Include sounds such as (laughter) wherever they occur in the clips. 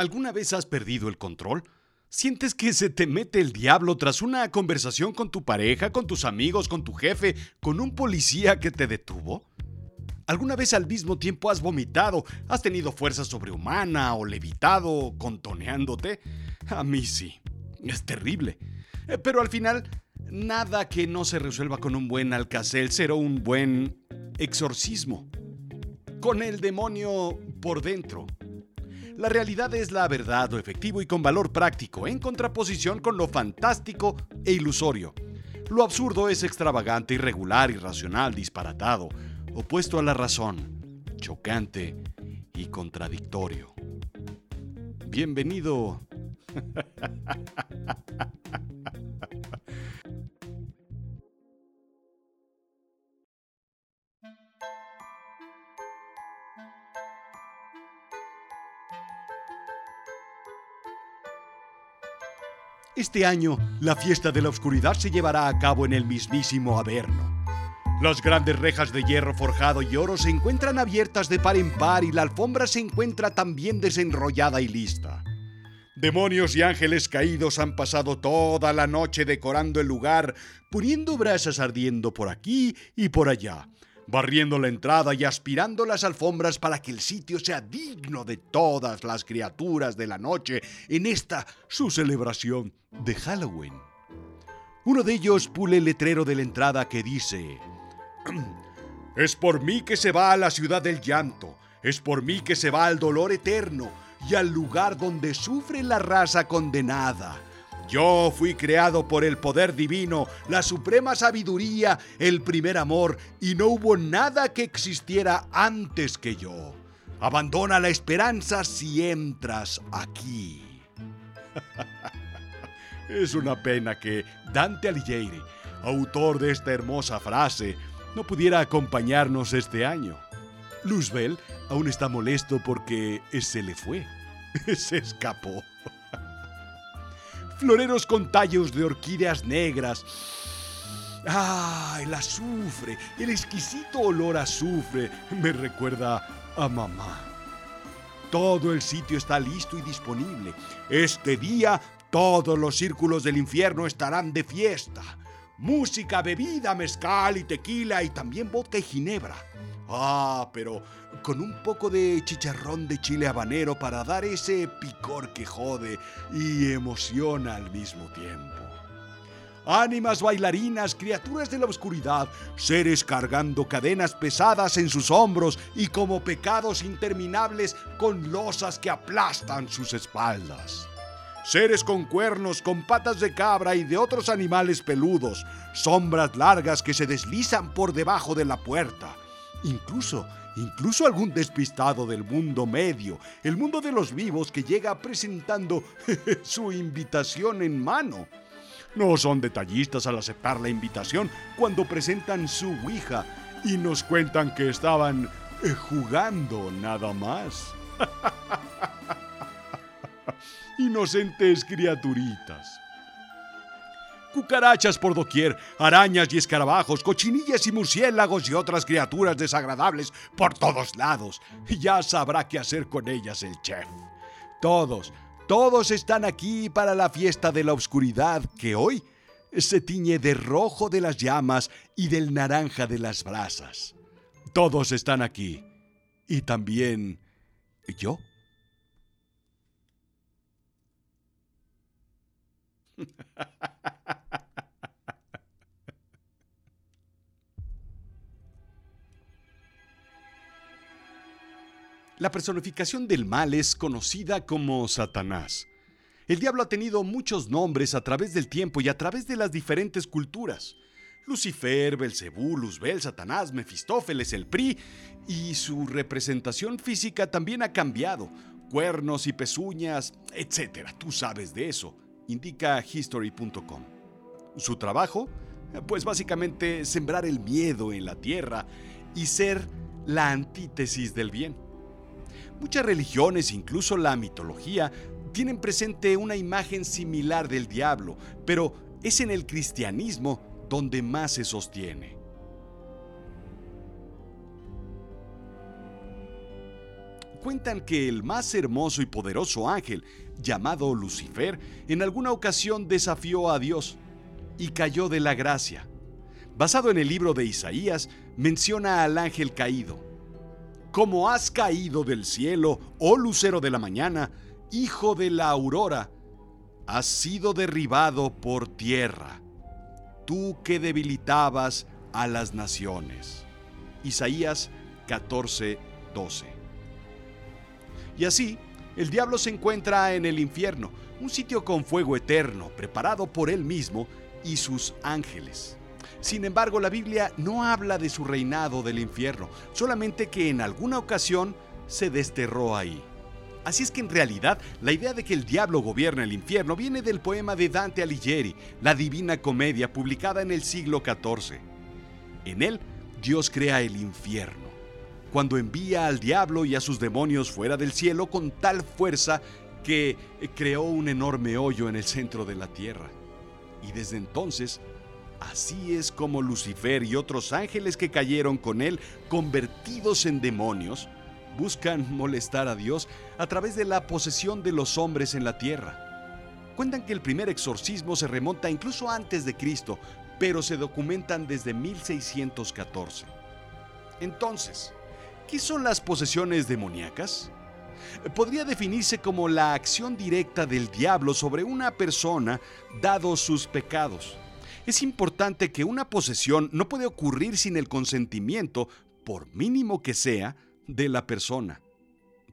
¿Alguna vez has perdido el control? ¿Sientes que se te mete el diablo tras una conversación con tu pareja, con tus amigos, con tu jefe, con un policía que te detuvo? ¿Alguna vez al mismo tiempo has vomitado, has tenido fuerza sobrehumana o levitado contoneándote? A mí sí. Es terrible. Eh, Pero al final, nada que no se resuelva con un buen alcacelser o un buen exorcismo. Con el demonio por dentro. La realidad es la verdad, lo efectivo y con valor práctico, en contraposición con lo fantástico e ilusorio. Lo absurdo es extravagante, irregular, irracional, disparatado, opuesto a la razón, chocante y contradictorio. Bienvenido. (laughs) Este año, la fiesta de la oscuridad se llevará a cabo en el mismísimo Averno. Las grandes rejas de hierro forjado y oro se encuentran abiertas de par en par y la alfombra se encuentra también desenrollada y lista. Demonios y ángeles caídos han pasado toda la noche decorando el lugar, poniendo brasas ardiendo por aquí y por allá, barriendo la entrada y aspirando las alfombras para que el sitio sea digno de todas las criaturas de la noche en esta su celebración de Halloween. Uno de ellos pule el letrero de la entrada que dice, (clears throat) Es por mí que se va a la ciudad del llanto, es por mí que se va al dolor eterno y al lugar donde sufre la raza condenada. Yo fui creado por el poder divino, la suprema sabiduría, el primer amor, y no hubo nada que existiera antes que yo. Abandona la esperanza si entras aquí. (laughs) es una pena que Dante Alighieri, autor de esta hermosa frase, no pudiera acompañarnos este año. Luzbel aún está molesto porque se le fue. (laughs) Se escapó. Floreros con tallos de orquídeas negras. ¡Ah! El azufre, el exquisito olor a azufre me recuerda a mamá. Todo el sitio está listo y disponible. Este día todos los círculos del infierno estarán de fiesta. Música, bebida, mezcal y tequila y también vodka y ginebra. Ah, pero con un poco de chicharrón de chile habanero para dar ese picor que jode y emociona al mismo tiempo. Ánimas bailarinas, criaturas de la oscuridad, seres cargando cadenas pesadas en sus hombros y como pecados interminables con losas que aplastan sus espaldas seres con cuernos, con patas de cabra y de otros animales peludos, sombras largas que se deslizan por debajo de la puerta. Incluso, incluso algún despistado del mundo medio, el mundo de los vivos que llega presentando (laughs) su invitación en mano. No son detallistas al aceptar la invitación cuando presentan su Ouija y nos cuentan que estaban eh, jugando nada más. (laughs) inocentes criaturitas. Cucarachas por doquier, arañas y escarabajos, cochinillas y murciélagos y otras criaturas desagradables por todos lados. Ya sabrá qué hacer con ellas el chef. Todos, todos están aquí para la fiesta de la oscuridad que hoy se tiñe de rojo de las llamas y del naranja de las brasas. Todos están aquí. Y también yo. (laughs) La personificación del mal es conocida como Satanás. El diablo ha tenido muchos nombres a través del tiempo y a través de las diferentes culturas. Lucifer, Belcebú, Luzbel, Satanás, Mefistófeles, el PRI, y su representación física también ha cambiado. Cuernos y pezuñas, etc. Tú sabes de eso indica history.com. Su trabajo, pues básicamente sembrar el miedo en la tierra y ser la antítesis del bien. Muchas religiones, incluso la mitología, tienen presente una imagen similar del diablo, pero es en el cristianismo donde más se sostiene. cuentan que el más hermoso y poderoso ángel, llamado Lucifer, en alguna ocasión desafió a Dios y cayó de la gracia. Basado en el libro de Isaías, menciona al ángel caído. Como has caído del cielo, oh lucero de la mañana, hijo de la aurora, has sido derribado por tierra, tú que debilitabas a las naciones. Isaías 14, 12. Y así, el diablo se encuentra en el infierno, un sitio con fuego eterno, preparado por él mismo y sus ángeles. Sin embargo, la Biblia no habla de su reinado del infierno, solamente que en alguna ocasión se desterró ahí. Así es que en realidad la idea de que el diablo gobierna el infierno viene del poema de Dante Alighieri, La Divina Comedia, publicada en el siglo XIV. En él, Dios crea el infierno, cuando envía al diablo y a sus demonios fuera del cielo con tal fuerza que creó un enorme hoyo en el centro de la tierra. Y desde entonces, así es como Lucifer y otros ángeles que cayeron con él, convertidos en demonios, buscan molestar a Dios a través de la posesión de los hombres en la tierra. Cuentan que el primer exorcismo se remonta incluso antes de Cristo, pero se documentan desde 1614. Entonces, ¿qué son las posesiones demoníacas? Podría definirse como la acción directa del diablo sobre una persona dados sus pecados. Es importante que una posesión no puede ocurrir sin el consentimiento, por mínimo que sea, de la persona.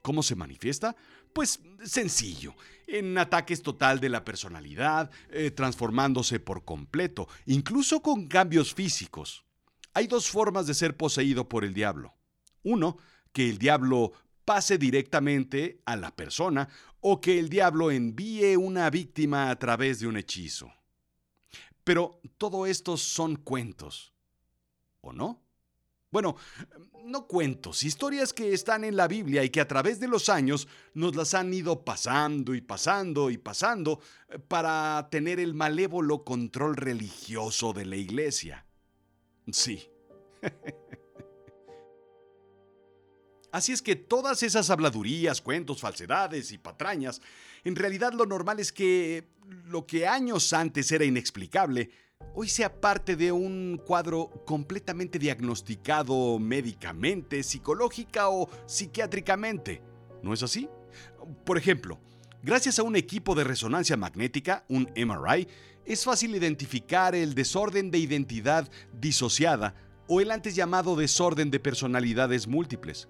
¿Cómo se manifiesta? Pues sencillo, en ataques total de la personalidad, eh, transformándose por completo, incluso con cambios físicos. Hay dos formas de ser poseído por el diablo. Uno, que el diablo pase directamente a la persona o que el diablo envíe una víctima a través de un hechizo. Pero todo esto son cuentos. ¿O no? Bueno, no cuentos, historias que están en la Biblia y que a través de los años nos las han ido pasando y pasando y pasando eh, para tener el malévolo control religioso de la iglesia. Sí. (laughs) Así es que todas esas habladurías, cuentos, falsedades y patrañas, en realidad lo normal es que lo que años antes era inexplicable, hoy sea parte de un cuadro completamente diagnosticado médicamente, psicológica o psiquiátricamente. ¿No es así? Por ejemplo, gracias a un equipo de resonancia magnética, un MRI, es fácil identificar el desorden de identidad disociada o el antes llamado desorden de personalidades múltiples.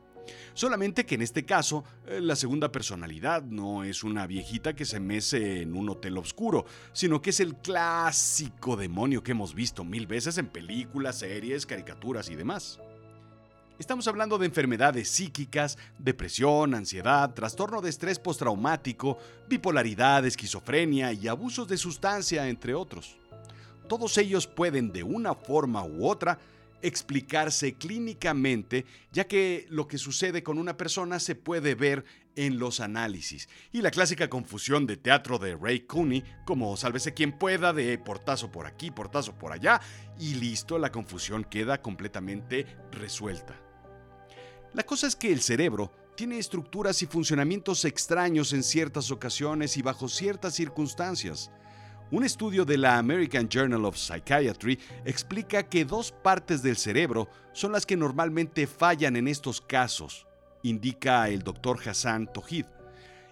Solamente que en este caso, eh, la segunda personalidad no es una viejita que se mece en un hotel oscuro, sino que es el clásico demonio que hemos visto mil veces en películas, series, caricaturas y demás. Estamos hablando de enfermedades psíquicas, depresión, ansiedad, trastorno de estrés postraumático, bipolaridad, esquizofrenia y abusos de sustancia, entre otros. Todos ellos pueden, de una forma u otra, explicarse clínicamente, ya que lo que sucede con una persona se puede ver en los análisis. Y la clásica confusión de teatro de Ray Cooney, como sálvese quien pueda, de portazo por aquí, portazo por allá, y listo, la confusión queda completamente resuelta. La cosa es que el cerebro tiene estructuras y funcionamientos extraños en ciertas ocasiones y bajo ciertas circunstancias. Un estudio de la American Journal of Psychiatry explica que dos partes del cerebro son las que normalmente fallan en estos casos, indica el Dr. Hassan Tohid,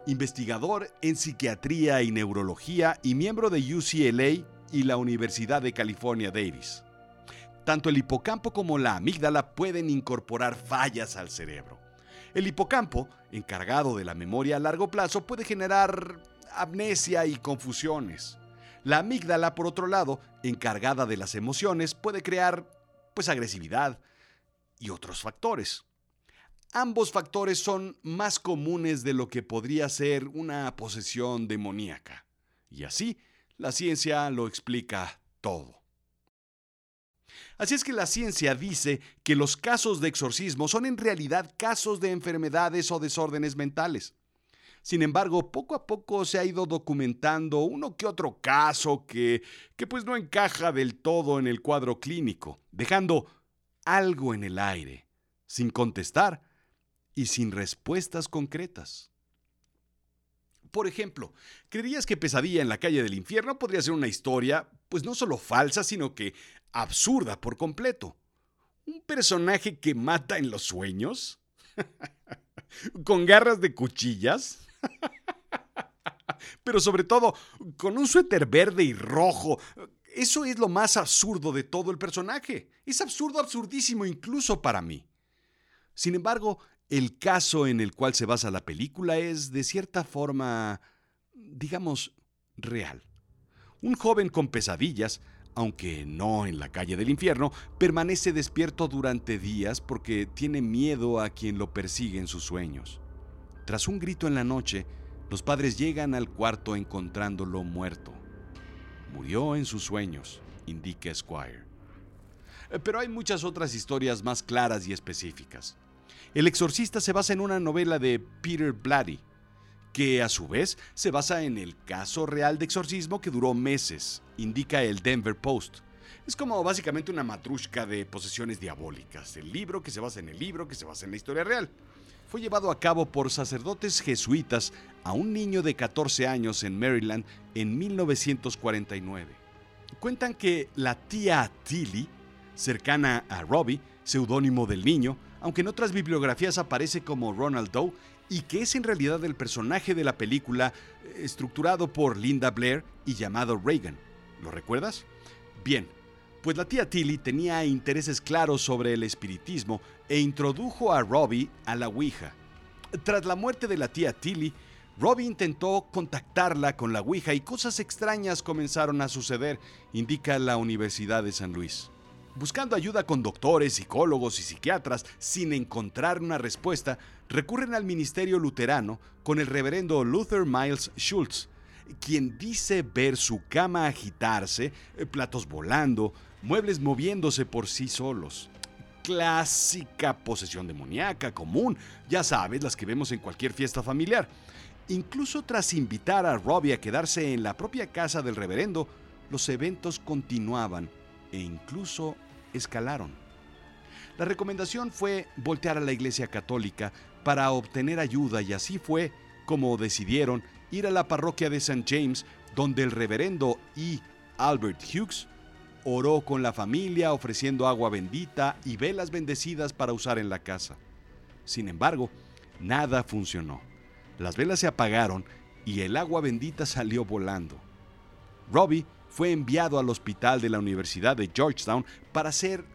investigador en psiquiatría y neurología y miembro de UCLA y la Universidad de California Davis. Tanto el hipocampo como la amígdala pueden incorporar fallas al cerebro. El hipocampo, encargado de la memoria a largo plazo, puede generar amnesia y confusiones. La amígdala, por otro lado, encargada de las emociones, puede crear pues agresividad y otros factores. Ambos factores son más comunes de lo que podría ser una posesión demoníaca. Y así, la ciencia lo explica todo. Así es que la ciencia dice que los casos de exorcismo son en realidad casos de enfermedades o desórdenes mentales. Sin embargo, poco a poco se ha ido documentando uno que otro caso que, que pues no encaja del todo en el cuadro clínico, dejando algo en el aire, sin contestar y sin respuestas concretas. Por ejemplo, ¿creerías que Pesadilla en la calle del infierno podría ser una historia, pues no solo falsa, sino que absurda por completo? ¿Un personaje que mata en los sueños? (laughs) ¿Con garras de cuchillas? (laughs) Pero sobre todo, con un suéter verde y rojo. Eso es lo más absurdo de todo el personaje. Es absurdo, absurdísimo incluso para mí. Sin embargo, el caso en el cual se basa la película es, de cierta forma, digamos, real. Un joven con pesadillas, aunque no en la calle del infierno, permanece despierto durante días porque tiene miedo a quien lo persigue en sus sueños. Tras un grito en la noche, los padres llegan al cuarto encontrándolo muerto. Murió en sus sueños, indica Squire. Pero hay muchas otras historias más claras y específicas. El exorcista se basa en una novela de Peter Blatty, que a su vez se basa en el caso real de exorcismo que duró meses, indica el Denver Post. Es como básicamente una matrushka de posesiones diabólicas, el libro que se basa en el libro que se basa en la historia real. Fue llevado a cabo por sacerdotes jesuitas a un niño de 14 años en Maryland en 1949. Cuentan que la tía Tilly, cercana a Robbie, seudónimo del niño, aunque en otras bibliografías aparece como Ronald Doe, y que es en realidad el personaje de la película eh, estructurado por Linda Blair y llamado Reagan. ¿Lo recuerdas? Bien, pues la tía Tilly tenía intereses claros sobre el espiritismo e introdujo a Robbie a la Ouija. Tras la muerte de la tía Tilly, Robbie intentó contactarla con la Ouija y cosas extrañas comenzaron a suceder, indica la Universidad de San Luis. Buscando ayuda con doctores, psicólogos y psiquiatras sin encontrar una respuesta, recurren al ministerio luterano con el reverendo Luther Miles Schultz, quien dice ver su cama agitarse, eh, platos volando, muebles moviéndose por sí solos. Clásica posesión demoníaca común, ya sabes, las que vemos en cualquier fiesta familiar. Incluso tras invitar a Robbie a quedarse en la propia casa del reverendo, los eventos continuaban e incluso escalaron. La recomendación fue voltear a la Iglesia Católica para obtener ayuda y así fue como decidieron ir a la parroquia de St. James, donde el reverendo E. Albert Hughes oró con la familia ofreciendo agua bendita y velas bendecidas para usar en la casa. Sin embargo, nada funcionó. Las velas se apagaron y el agua bendita salió volando. Robbie fue enviado al hospital de la Universidad de Georgetown para ser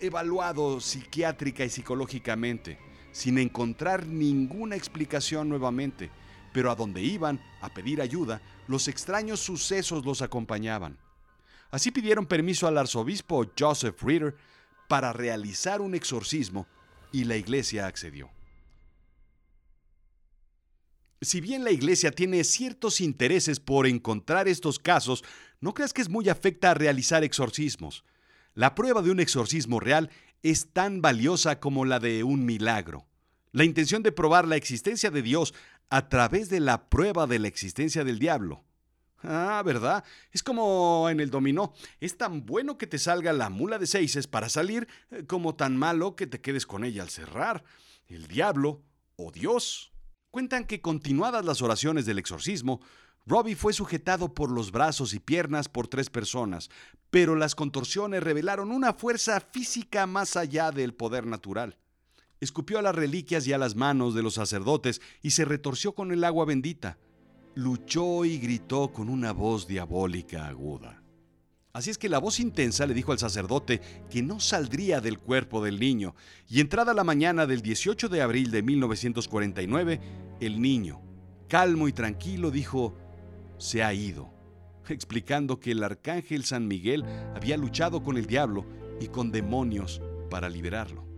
evaluado psiquiátrica y psicológicamente, sin encontrar ninguna explicación nuevamente, pero a donde iban a pedir ayuda, los extraños sucesos los acompañaban. Así pidieron permiso al arzobispo Joseph Reader para realizar un exorcismo y la iglesia accedió. Si bien la iglesia tiene ciertos intereses por encontrar estos casos, no creas que es muy afecta a realizar exorcismos. La prueba de un exorcismo real es tan valiosa como la de un milagro. La intención de probar la existencia de Dios a través de la prueba de la existencia del diablo. Ah, ¿verdad? Es como en el dominó. Es tan bueno que te salga la mula de seises para salir eh, como tan malo que te quedes con ella al cerrar. El diablo o Dios. Cuentan que continuadas las oraciones del exorcismo, Robbie fue sujetado por los brazos y piernas por tres personas, pero las contorsiones revelaron una fuerza física más allá del poder natural. Escupió a las reliquias y a las manos de los sacerdotes y se retorció con el agua bendita. Luchó y gritó con una voz diabólica aguda. Así es que la voz intensa le dijo al sacerdote que no saldría del cuerpo del niño, y entrada la mañana del 18 de abril de 1949, el niño, calmo y tranquilo, dijo, se ha ido, (laughs) explicando que el arcángel San Miguel había luchado con el diablo y con demonios para liberarlo.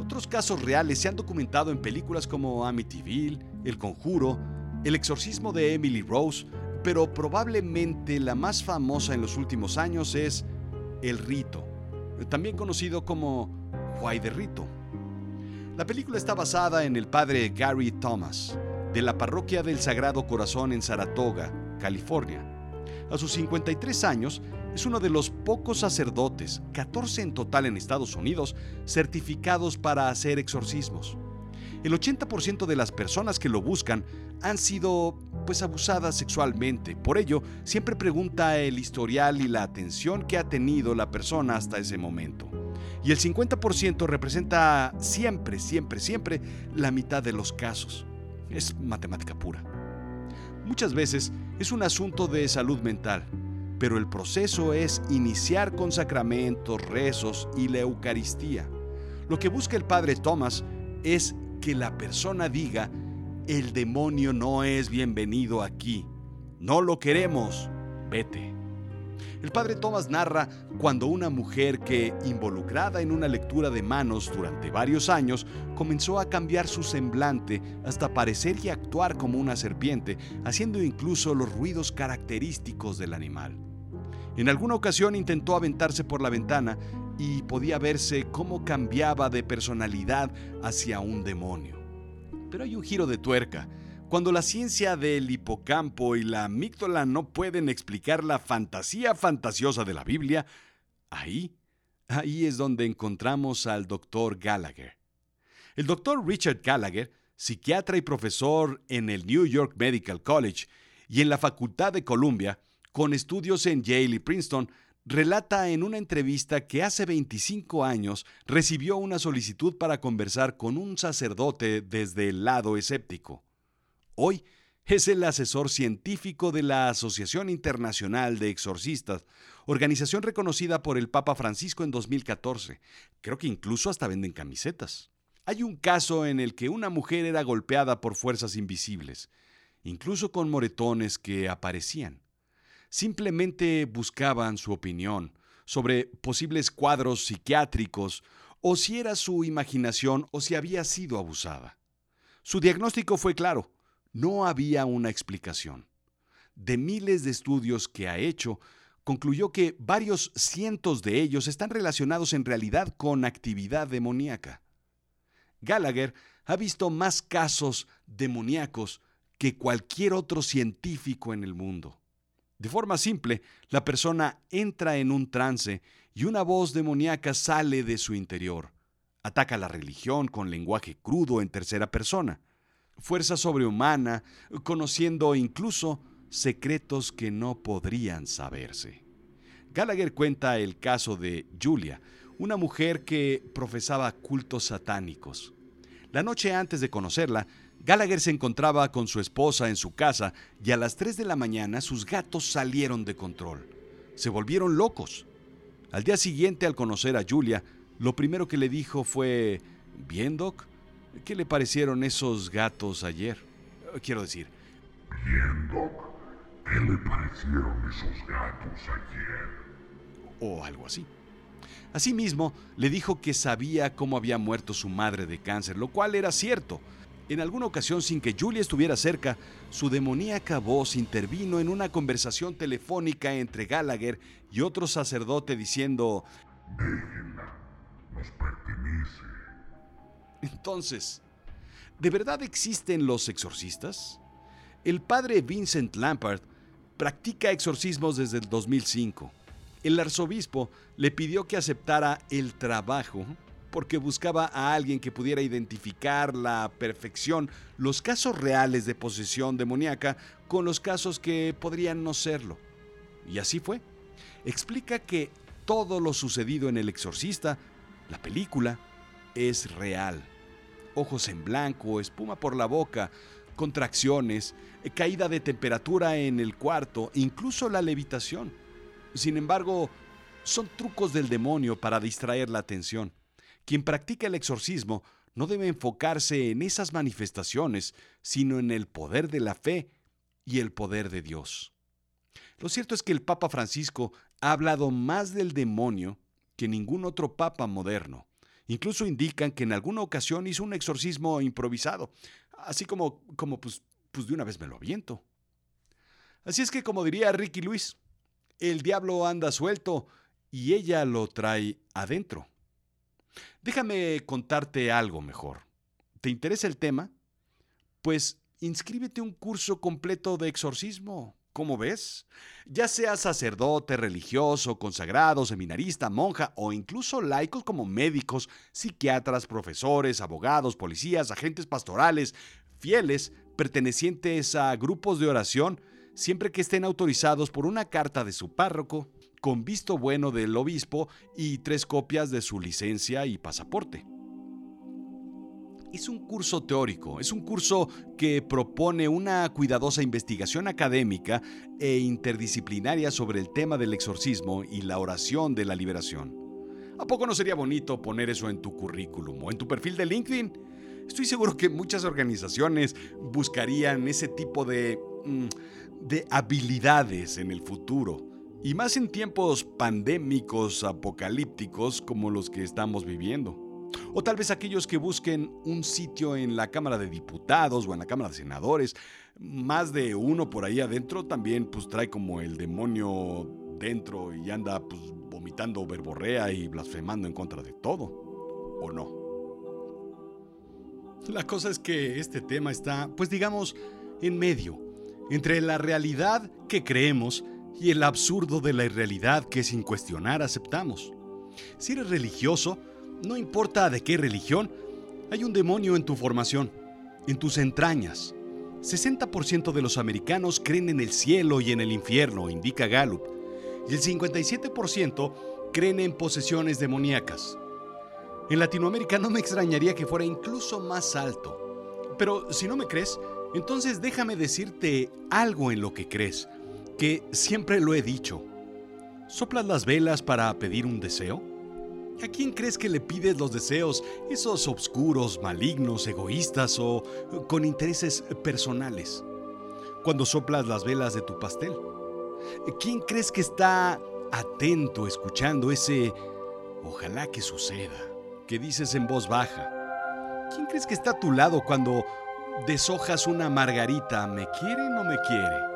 Otros casos reales se han documentado en películas como Amityville, El Conjuro, El exorcismo de Emily Rose, pero probablemente la más famosa en los últimos años es El Rito, también conocido como Juay de Rito. La película está basada en el padre Gary Thomas, de la parroquia del Sagrado Corazón en Saratoga, California. A sus 53 años, es uno de los pocos sacerdotes, 14 en total en Estados Unidos, certificados para hacer exorcismos. El 80% de las personas que lo buscan han sido pues abusadas sexualmente. Por ello, siempre pregunta el historial y la atención que ha tenido la persona hasta ese momento. Y el 50% representa siempre, siempre, siempre la mitad de los casos. Es matemática pura. Muchas veces es un asunto de salud mental, pero el proceso es iniciar con sacramentos, rezos y la Eucaristía. Lo que busca el Padre Thomas es que la persona diga, el demonio no es bienvenido aquí, no lo queremos, vete. El padre Thomas narra cuando una mujer que, involucrada en una lectura de manos durante varios años, comenzó a cambiar su semblante hasta parecer y actuar como una serpiente, haciendo incluso los ruidos característicos del animal. En alguna ocasión intentó aventarse por la ventana y podía verse cómo cambiaba de personalidad hacia un demonio. Pero hay un giro de tuerca. Cuando la ciencia del hipocampo y la amígdala no pueden explicar la fantasía fantasiosa de la Biblia, ahí, ahí es donde encontramos al doctor Gallagher. El doctor Richard Gallagher, psiquiatra y profesor en el New York Medical College y en la Facultad de Columbia, con estudios en Yale y Princeton, relata en una entrevista que hace 25 años recibió una solicitud para conversar con un sacerdote desde el lado escéptico. Hoy es el asesor científico de la Asociación Internacional de Exorcistas, organización reconocida por el Papa Francisco en 2014. Creo que incluso hasta venden camisetas. Hay un caso en el que una mujer era golpeada por fuerzas invisibles, incluso con moretones que aparecían simplemente buscaban su opinión sobre posibles cuadros psiquiátricos o si era su imaginación o si había sido abusada. Su diagnóstico fue claro, no había una explicación. De miles de estudios que ha hecho, concluyó que varios cientos de ellos están relacionados en realidad con actividad demoníaca. Gallagher ha visto más casos demoníacos que cualquier otro científico en el mundo. De forma simple, la persona entra en un trance y una voz demoníaca sale de su interior. Ataca la religión con lenguaje crudo en tercera persona. Fuerza sobrehumana, conociendo incluso secretos que no podrían saberse. Gallagher cuenta el caso de Julia, una mujer que profesaba cultos satánicos. La noche antes de conocerla, Gallagher se encontraba con su esposa en su casa y a las 3 de la mañana sus gatos salieron de control. Se volvieron locos. Al día siguiente, al conocer a Julia, lo primero que le dijo fue, ¿Bien, Doc? ¿Qué le parecieron esos gatos ayer? Quiero decir... Bien, Doc. ¿Qué le parecieron esos gatos ayer? O algo así. Asimismo, le dijo que sabía cómo había muerto su madre de cáncer, lo cual era cierto. En alguna ocasión, sin que Julia estuviera cerca, su demoníaca voz intervino en una conversación telefónica entre Gallagher y otro sacerdote diciendo, Déjenla, nos pertenece. Entonces, ¿de verdad existen los exorcistas? El padre Vincent Lampard practica exorcismos desde el 2005. El arzobispo le pidió que aceptara el trabajo porque buscaba a alguien que pudiera identificar la perfección los casos reales de posesión demoníaca con los casos que podrían no serlo. Y así fue. Explica que todo lo sucedido en El Exorcista, la película, es real. Ojos en blanco, espuma por la boca, contracciones, caída de temperatura en el cuarto, incluso la levitación. Sin embargo, son trucos del demonio para distraer la atención. Quien practica el exorcismo no debe enfocarse en esas manifestaciones, sino en el poder de la fe y el poder de Dios. Lo cierto es que el Papa Francisco ha hablado más del demonio que ningún otro papa moderno. Incluso indican que en alguna ocasión hizo un exorcismo improvisado, así como, como pues, pues de una vez me lo aviento. Así es que, como diría Ricky Luis, el diablo anda suelto y ella lo trae adentro. Déjame contarte algo mejor. ¿Te interesa el tema? Pues inscríbete a un curso completo de exorcismo. ¿Cómo ves? Ya sea sacerdote, religioso, consagrado, seminarista, monja o incluso laicos como médicos, psiquiatras, profesores, abogados, policías, agentes pastorales, fieles, pertenecientes a grupos de oración, siempre que estén autorizados por una carta de su párroco, con visto bueno del obispo y tres copias de su licencia y pasaporte. Es un curso teórico, es un curso que propone una cuidadosa investigación académica e interdisciplinaria sobre el tema del exorcismo y la oración de la liberación. ¿A poco no sería bonito poner eso en tu currículum o en tu perfil de LinkedIn? Estoy seguro que muchas organizaciones buscarían ese tipo de, mm, de habilidades en el futuro. Y más en tiempos pandémicos, apocalípticos como los que estamos viviendo. O tal vez aquellos que busquen un sitio en la Cámara de Diputados o en la Cámara de Senadores. Más de uno por ahí adentro también pues trae como el demonio dentro y anda pues vomitando verborrea y blasfemando en contra de todo. ¿O no? La cosa es que este tema está, pues digamos, en medio, entre la realidad que creemos y el absurdo de la irrealidad que sin cuestionar aceptamos. Si eres religioso, no importa de qué religión, hay un demonio en tu formación, en tus entrañas. 60% de los americanos creen en el cielo y en el infierno, indica Gallup, y el 57% creen en posesiones demoníacas. En Latinoamérica no me extrañaría que fuera incluso más alto. Pero si no me crees, entonces déjame decirte algo en lo que crees, que siempre lo he dicho. ¿Soplas las velas para pedir un deseo? ¿A quién crees que le pides los deseos, esos obscuros, malignos, egoístas o con intereses personales? Cuando soplas las velas de tu pastel. ¿Quién crees que está atento escuchando ese ojalá que suceda que dices en voz baja? ¿Quién crees que está a tu lado cuando deshojas una margarita? ¿Me quiere o no me quiere?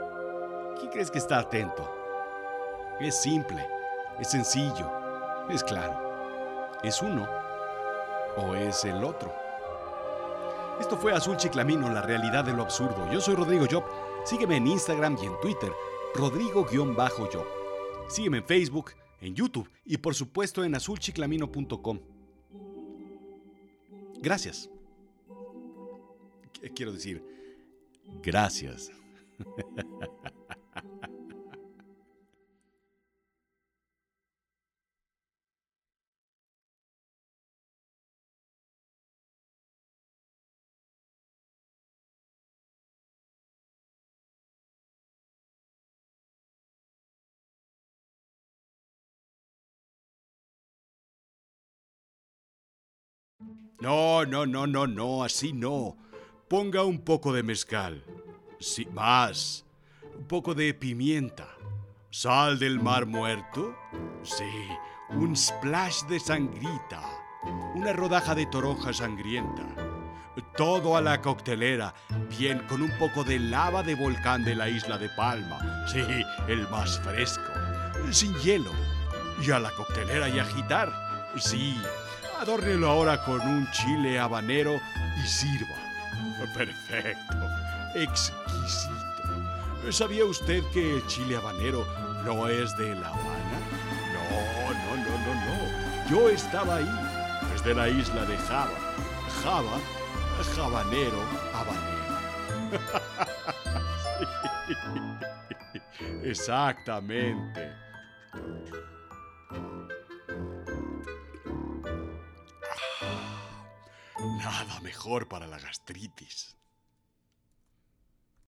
¿Quién crees que está atento? Es simple, es sencillo, es claro. ¿Es uno o es el otro? Esto fue Azul Chiclamino, la realidad de lo absurdo. Yo soy Rodrigo Job. Sígueme en Instagram y en Twitter, Rodrigo-Job. Sígueme en Facebook, en YouTube y por supuesto en azulchiclamino.com. Gracias. Quiero decir, gracias. (laughs) No, no, no, no, no, así no. Ponga un poco de mezcal. Sí, más. Un poco de pimienta. Sal del mar muerto. Sí, un splash de sangrita. Una rodaja de toronja sangrienta. Todo a la coctelera, bien con un poco de lava de volcán de la isla de Palma. Sí, el más fresco. Sin hielo. Y a la coctelera y agitar. Sí, Adórnelo ahora con un chile habanero y sirva. Perfecto. Exquisito. ¿Sabía usted que el chile habanero no es de La Habana? No, no, no, no, no. Yo estaba ahí. Es de la isla de Java. Java, jabanero, habanero. (laughs) Exactamente. Mejor para la gastritis.